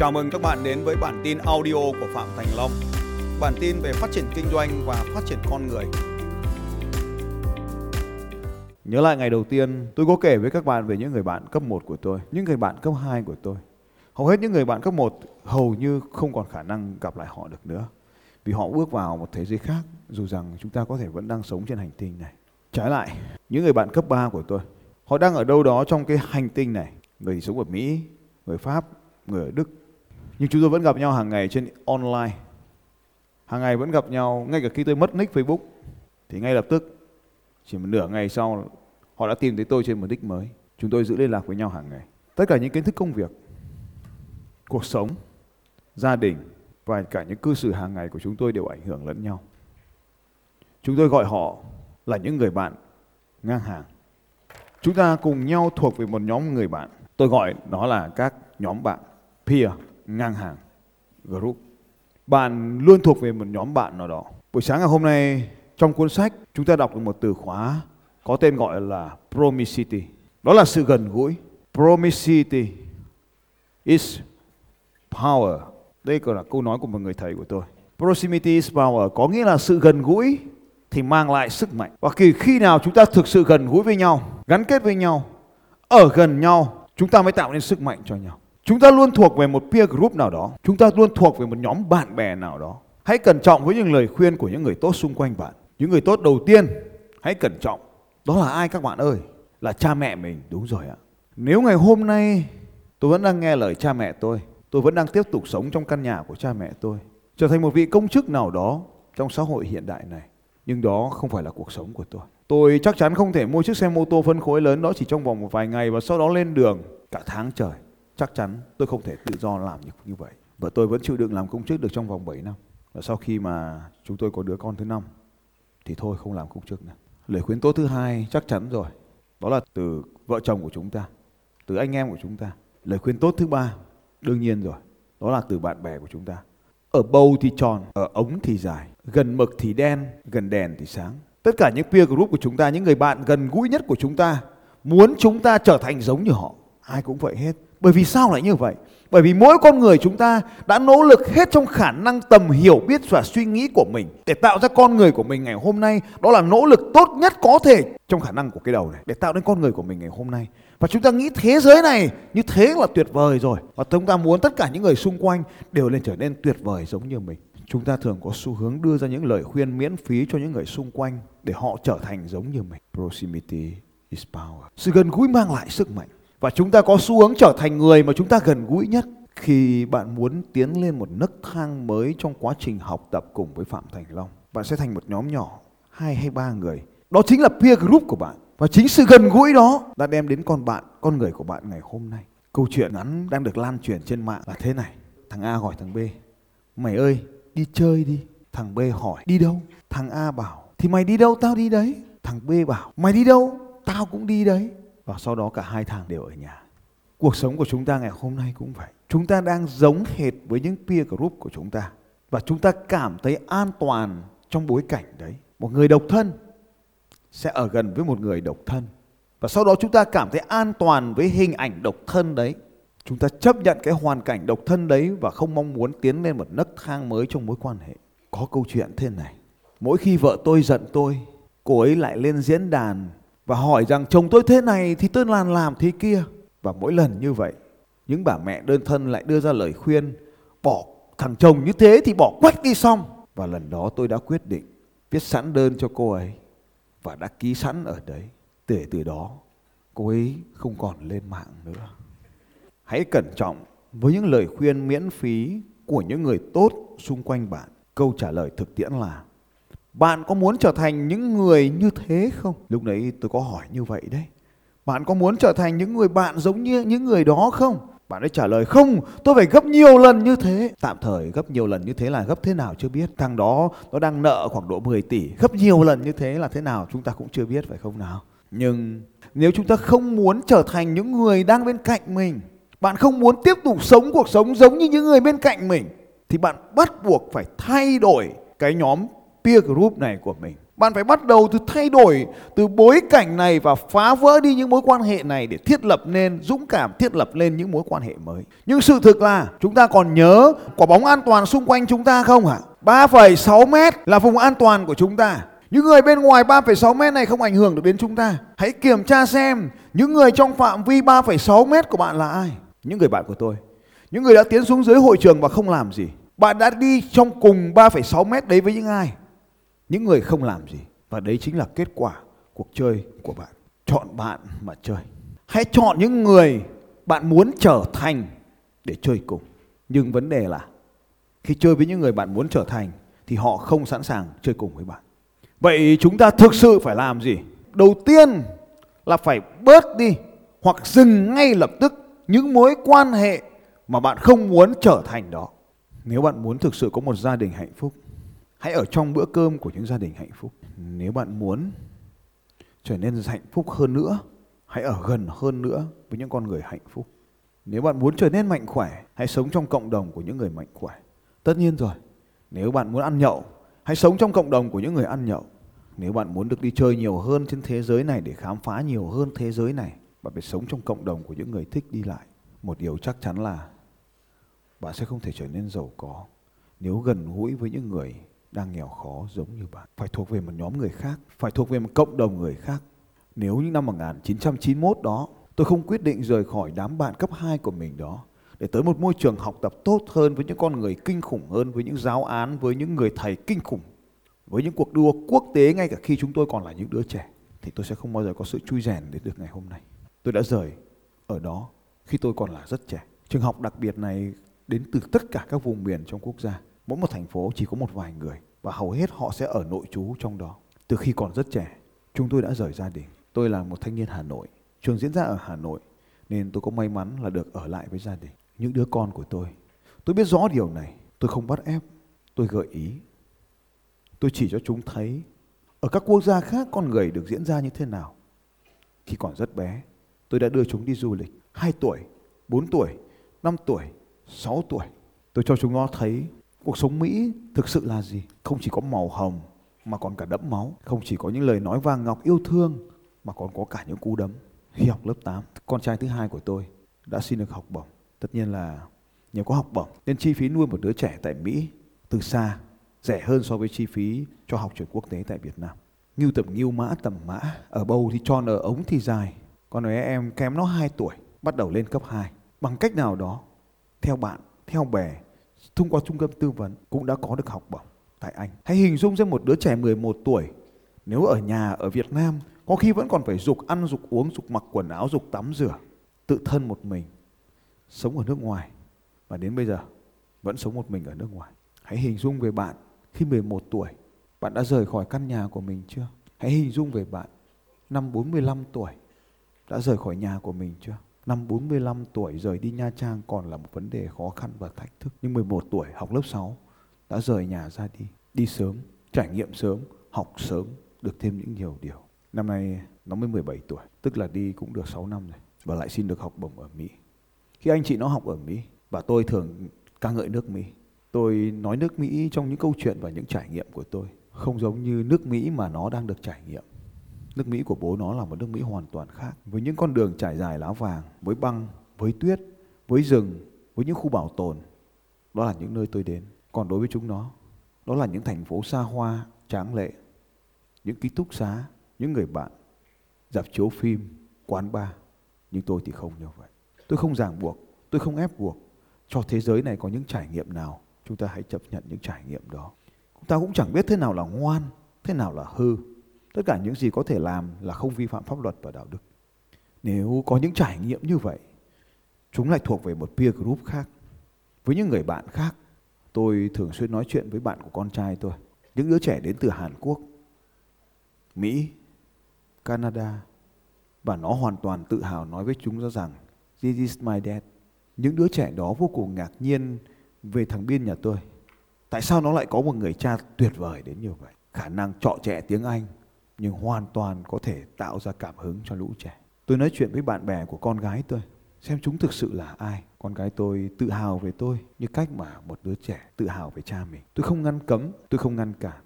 Chào mừng các bạn đến với bản tin audio của Phạm Thành Long. Bản tin về phát triển kinh doanh và phát triển con người. Nhớ lại ngày đầu tiên tôi có kể với các bạn về những người bạn cấp 1 của tôi, những người bạn cấp 2 của tôi. Hầu hết những người bạn cấp 1 hầu như không còn khả năng gặp lại họ được nữa. Vì họ bước vào một thế giới khác dù rằng chúng ta có thể vẫn đang sống trên hành tinh này. Trái lại, những người bạn cấp 3 của tôi, họ đang ở đâu đó trong cái hành tinh này. Người thì sống ở Mỹ, người Pháp, người ở Đức. Nhưng chúng tôi vẫn gặp nhau hàng ngày trên online. Hàng ngày vẫn gặp nhau, ngay cả khi tôi mất nick Facebook thì ngay lập tức chỉ một nửa ngày sau họ đã tìm thấy tôi trên một nick mới. Chúng tôi giữ liên lạc với nhau hàng ngày. Tất cả những kiến thức công việc, cuộc sống, gia đình và cả những cư xử hàng ngày của chúng tôi đều ảnh hưởng lẫn nhau. Chúng tôi gọi họ là những người bạn ngang hàng. Chúng ta cùng nhau thuộc về một nhóm người bạn. Tôi gọi nó là các nhóm bạn peer ngang hàng group. Bạn luôn thuộc về một nhóm bạn nào đó. Buổi sáng ngày hôm nay trong cuốn sách chúng ta đọc được một từ khóa có tên gọi là promiscuity. Đó là sự gần gũi. Promiscuity is power. Đây còn là câu nói của một người thầy của tôi. Proximity is power có nghĩa là sự gần gũi thì mang lại sức mạnh. Và khi khi nào chúng ta thực sự gần gũi với nhau, gắn kết với nhau, ở gần nhau, chúng ta mới tạo nên sức mạnh cho nhau. Chúng ta luôn thuộc về một peer group nào đó, chúng ta luôn thuộc về một nhóm bạn bè nào đó. Hãy cẩn trọng với những lời khuyên của những người tốt xung quanh bạn. Những người tốt đầu tiên, hãy cẩn trọng. Đó là ai các bạn ơi? Là cha mẹ mình, đúng rồi ạ. Nếu ngày hôm nay tôi vẫn đang nghe lời cha mẹ tôi, tôi vẫn đang tiếp tục sống trong căn nhà của cha mẹ tôi, trở thành một vị công chức nào đó trong xã hội hiện đại này, nhưng đó không phải là cuộc sống của tôi. Tôi chắc chắn không thể mua chiếc xe mô tô phân khối lớn đó chỉ trong vòng một vài ngày và sau đó lên đường cả tháng trời. Chắc chắn tôi không thể tự do làm như vậy. Và tôi vẫn chịu đựng làm công chức được trong vòng 7 năm. Và sau khi mà chúng tôi có đứa con thứ năm thì thôi không làm công chức nữa. Lời khuyên tốt thứ hai chắc chắn rồi. Đó là từ vợ chồng của chúng ta, từ anh em của chúng ta. Lời khuyên tốt thứ ba đương nhiên rồi. Đó là từ bạn bè của chúng ta. Ở bầu thì tròn, ở ống thì dài, gần mực thì đen, gần đèn thì sáng. Tất cả những peer group của chúng ta, những người bạn gần gũi nhất của chúng ta muốn chúng ta trở thành giống như họ. Ai cũng vậy hết. Bởi vì sao lại như vậy? Bởi vì mỗi con người chúng ta đã nỗ lực hết trong khả năng tầm hiểu biết và suy nghĩ của mình để tạo ra con người của mình ngày hôm nay. Đó là nỗ lực tốt nhất có thể trong khả năng của cái đầu này, để tạo nên con người của mình ngày hôm nay. Và chúng ta nghĩ thế giới này như thế là tuyệt vời rồi. Và chúng ta muốn tất cả những người xung quanh đều lên trở nên tuyệt vời giống như mình. Chúng ta thường có xu hướng đưa ra những lời khuyên miễn phí cho những người xung quanh để họ trở thành giống như mình. Proximity is power. Sự gần gũi mang lại sức mạnh. Và chúng ta có xu hướng trở thành người mà chúng ta gần gũi nhất khi bạn muốn tiến lên một nấc thang mới trong quá trình học tập cùng với Phạm Thành Long. Bạn sẽ thành một nhóm nhỏ, hai hay ba người. Đó chính là peer group của bạn. Và chính sự gần gũi đó đã đem đến con bạn, con người của bạn ngày hôm nay. Câu chuyện ngắn đang được lan truyền trên mạng là thế này. Thằng A hỏi thằng B, mày ơi, đi chơi đi. Thằng B hỏi, đi đâu? Thằng A bảo, thì mày đi đâu tao đi đấy. Thằng B bảo, mày đi đâu? Tao cũng đi đấy và sau đó cả hai thằng đều ở nhà. Cuộc sống của chúng ta ngày hôm nay cũng vậy. Chúng ta đang giống hệt với những peer group của chúng ta và chúng ta cảm thấy an toàn trong bối cảnh đấy. Một người độc thân sẽ ở gần với một người độc thân và sau đó chúng ta cảm thấy an toàn với hình ảnh độc thân đấy. Chúng ta chấp nhận cái hoàn cảnh độc thân đấy và không mong muốn tiến lên một nấc thang mới trong mối quan hệ. Có câu chuyện thế này. Mỗi khi vợ tôi giận tôi, cô ấy lại lên diễn đàn và hỏi rằng, chồng tôi thế này thì tôi làm làm thế kia? Và mỗi lần như vậy, những bà mẹ đơn thân lại đưa ra lời khuyên, bỏ thằng chồng như thế thì bỏ quách đi xong. Và lần đó tôi đã quyết định viết sẵn đơn cho cô ấy và đã ký sẵn ở đấy. Từ từ đó, cô ấy không còn lên mạng nữa. Hãy cẩn trọng với những lời khuyên miễn phí của những người tốt xung quanh bạn. Câu trả lời thực tiễn là bạn có muốn trở thành những người như thế không? Lúc đấy tôi có hỏi như vậy đấy. Bạn có muốn trở thành những người bạn giống như những người đó không? Bạn ấy trả lời không, tôi phải gấp nhiều lần như thế. Tạm thời gấp nhiều lần như thế là gấp thế nào chưa biết. Thằng đó nó đang nợ khoảng độ 10 tỷ. Gấp nhiều lần như thế là thế nào chúng ta cũng chưa biết phải không nào? Nhưng nếu chúng ta không muốn trở thành những người đang bên cạnh mình, bạn không muốn tiếp tục sống cuộc sống giống như những người bên cạnh mình, thì bạn bắt buộc phải thay đổi cái nhóm peer group này của mình Bạn phải bắt đầu từ thay đổi từ bối cảnh này và phá vỡ đi những mối quan hệ này để thiết lập nên dũng cảm thiết lập lên những mối quan hệ mới. Nhưng sự thực là chúng ta còn nhớ quả bóng an toàn xung quanh chúng ta không ạ? À? 3,6 mét là vùng an toàn của chúng ta. Những người bên ngoài 3,6 mét này không ảnh hưởng được đến chúng ta. Hãy kiểm tra xem những người trong phạm vi 3,6 mét của bạn là ai. Những người bạn của tôi. Những người đã tiến xuống dưới hội trường và không làm gì. Bạn đã đi trong cùng 3,6 mét đấy với những ai? Những người không làm gì. Và đấy chính là kết quả cuộc chơi của bạn. Chọn bạn mà chơi. Hãy chọn những người bạn muốn trở thành để chơi cùng. Nhưng vấn đề là khi chơi với những người bạn muốn trở thành thì họ không sẵn sàng chơi cùng với bạn. Vậy chúng ta thực sự phải làm gì? Đầu tiên là phải bớt đi hoặc dừng ngay lập tức những mối quan hệ mà bạn không muốn trở thành đó. Nếu bạn muốn thực sự có một gia đình hạnh phúc, hãy ở trong bữa cơm của những gia đình hạnh phúc. Nếu bạn muốn trở nên hạnh phúc hơn nữa, hãy ở gần hơn nữa với những con người hạnh phúc. Nếu bạn muốn trở nên mạnh khỏe, hãy sống trong cộng đồng của những người mạnh khỏe. Tất nhiên rồi, nếu bạn muốn ăn nhậu, hãy sống trong cộng đồng của những người ăn nhậu. Nếu bạn muốn được đi chơi nhiều hơn trên thế giới này để khám phá nhiều hơn thế giới này, bạn phải sống trong cộng đồng của những người thích đi lại. Một điều chắc chắn là bạn sẽ không thể trở nên giàu có nếu gần gũi với những người đang nghèo khó giống như bạn. Phải thuộc về một nhóm người khác, phải thuộc về một cộng đồng người khác. Nếu những năm 1991 đó, tôi không quyết định rời khỏi đám bạn cấp 2 của mình đó để tới một môi trường học tập tốt hơn với những con người kinh khủng hơn, với những giáo án, với những người thầy kinh khủng, với những cuộc đua quốc tế ngay cả khi chúng tôi còn là những đứa trẻ, thì tôi sẽ không bao giờ có sự chui rèn đến được ngày hôm nay. Tôi đã rời ở đó khi tôi còn là rất trẻ. Trường học đặc biệt này đến từ tất cả các vùng miền trong quốc gia. Mỗi một thành phố chỉ có một vài người và hầu hết họ sẽ ở nội trú trong đó. Từ khi còn rất trẻ, chúng tôi đã rời gia đình. Tôi là một thanh niên Hà Nội, trường diễn ra ở Hà Nội nên tôi có may mắn là được ở lại với gia đình. Những đứa con của tôi. Tôi biết rõ điều này, tôi không bắt ép, tôi gợi ý. Tôi chỉ cho chúng thấy ở các quốc gia khác con người được diễn ra như thế nào. Khi còn rất bé, tôi đã đưa chúng đi du lịch. 2 tuổi, 4 tuổi, 5 tuổi, 6 tuổi. Tôi cho chúng nó thấy cuộc sống Mỹ thực sự là gì. Không chỉ có màu hồng mà còn cả đẫm máu. Không chỉ có những lời nói vàng ngọc yêu thương mà còn có cả những cú đấm. Khi học lớp 8, con trai thứ hai của tôi đã xin được học bổng. Tất nhiên là nhờ có học bổng nên chi phí nuôi một đứa trẻ tại Mỹ từ xa rẻ hơn so với chi phí cho học trường quốc tế tại Việt Nam. Ngưu tầm ngưu mã tầm mã, ở bầu thì tròn ở ống thì dài. Con ấy em kém nó 2 tuổi, bắt đầu lên cấp 2. Bằng cách nào đó theo bạn, theo bè, thông qua trung tâm tư vấn cũng đã có được học bổng tại Anh. Hãy hình dung ra một đứa trẻ 11 tuổi nếu ở nhà ở Việt Nam có khi vẫn còn phải dục ăn, dục uống, dục mặc quần áo, dục tắm rửa, tự thân một mình, sống ở nước ngoài và đến bây giờ vẫn sống một mình ở nước ngoài. Hãy hình dung về bạn khi 11 tuổi, bạn đã rời khỏi căn nhà của mình chưa? Hãy hình dung về bạn năm 45 tuổi đã rời khỏi nhà của mình chưa? Năm 45 tuổi rời đi Nha Trang còn là một vấn đề khó khăn và thách thức. Nhưng 11 tuổi học lớp 6 đã rời nhà ra đi. Đi sớm, trải nghiệm sớm, học sớm, được thêm những nhiều điều. Năm nay nó mới 17 tuổi, tức là đi cũng được 6 năm rồi. Và lại xin được học bổng ở Mỹ. Khi anh chị nó học ở Mỹ, và tôi thường ca ngợi nước Mỹ. Tôi nói nước Mỹ trong những câu chuyện và những trải nghiệm của tôi. Không giống như nước Mỹ mà nó đang được trải nghiệm. Nước Mỹ của bố nó là một nước Mỹ hoàn toàn khác. Với những con đường trải dài lá vàng, với băng, với tuyết, với rừng, với những khu bảo tồn. Đó là những nơi tôi đến. Còn đối với chúng nó, đó là những thành phố xa hoa, tráng lệ. Những ký túc xá, những người bạn, dạp chiếu phim, quán bar. Nhưng tôi thì không như vậy. Tôi không ràng buộc, tôi không ép buộc. Cho thế giới này có những trải nghiệm nào, chúng ta hãy chấp nhận những trải nghiệm đó. Chúng ta cũng chẳng biết thế nào là ngoan, thế nào là hư Tất cả những gì có thể làm là không vi phạm pháp luật và đạo đức. Nếu có những trải nghiệm như vậy, chúng lại thuộc về một peer group khác. Với những người bạn khác, tôi thường xuyên nói chuyện với bạn của con trai tôi. Những đứa trẻ đến từ Hàn Quốc, Mỹ, Canada. Và nó hoàn toàn tự hào nói với chúng ra rằng This is my dad. Những đứa trẻ đó vô cùng ngạc nhiên về thằng Biên nhà tôi. Tại sao nó lại có một người cha tuyệt vời đến như vậy? Khả năng trọ trẻ tiếng Anh, nhưng hoàn toàn có thể tạo ra cảm hứng cho lũ trẻ. Tôi nói chuyện với bạn bè của con gái tôi, xem chúng thực sự là ai. Con gái tôi tự hào về tôi như cách mà một đứa trẻ tự hào về cha mình. Tôi không ngăn cấm, tôi không ngăn cản.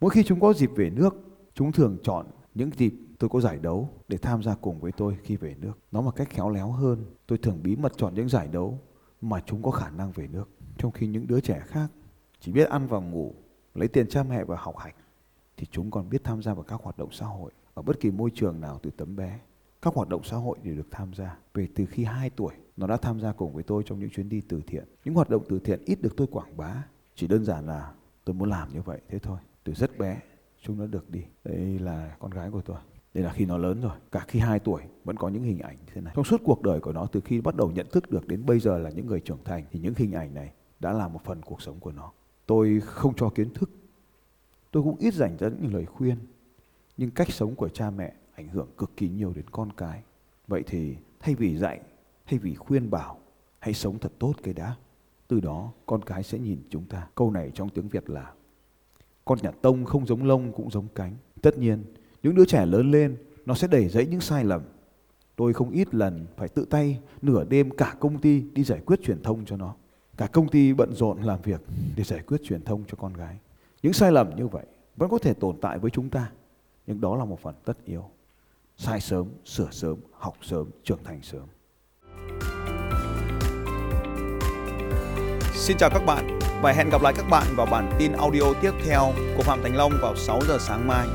Mỗi khi chúng có dịp về nước, Chúng thường chọn những dịp tôi có giải đấu để tham gia cùng với tôi khi về nước. Nó một cách khéo léo hơn, tôi thường bí mật chọn những giải đấu mà chúng có khả năng về nước. Trong khi những đứa trẻ khác chỉ biết ăn và ngủ, lấy tiền cha mẹ và học hành, thì chúng còn biết tham gia vào các hoạt động xã hội ở bất kỳ môi trường nào từ tấm bé. Các hoạt động xã hội đều được tham gia. Về từ khi 2 tuổi, nó đã tham gia cùng với tôi trong những chuyến đi từ thiện. Những hoạt động từ thiện ít được tôi quảng bá, chỉ đơn giản là tôi muốn làm như vậy thế thôi. Từ rất bé, chúng nó được đi. Đây là con gái của tôi. Đây là khi nó lớn rồi, cả khi 2 tuổi vẫn có những hình ảnh như thế này. Trong suốt cuộc đời của nó từ khi bắt đầu nhận thức được đến bây giờ là những người trưởng thành thì những hình ảnh này đã là một phần cuộc sống của nó. Tôi không cho kiến thức, tôi cũng ít dành ra những lời khuyên. Nhưng cách sống của cha mẹ ảnh hưởng cực kỳ nhiều đến con cái. Vậy thì thay vì dạy, thay vì khuyên bảo, hãy sống thật tốt cái đã. Từ đó con cái sẽ nhìn chúng ta. Câu này trong tiếng Việt là con nhà tông không giống lông cũng giống cánh. Tất nhiên, những đứa trẻ lớn lên nó sẽ đẩy dẫy những sai lầm. Tôi không ít lần phải tự tay nửa đêm cả công ty đi giải quyết truyền thông cho nó. Cả công ty bận rộn làm việc để giải quyết truyền thông cho con gái. Những sai lầm như vậy vẫn có thể tồn tại với chúng ta, nhưng đó là một phần tất yếu. Sai sớm, sửa sớm, học sớm, trưởng thành sớm. Xin chào các bạn và hẹn gặp lại các bạn vào bản tin audio tiếp theo của Phạm Thành Long vào 6 giờ sáng mai.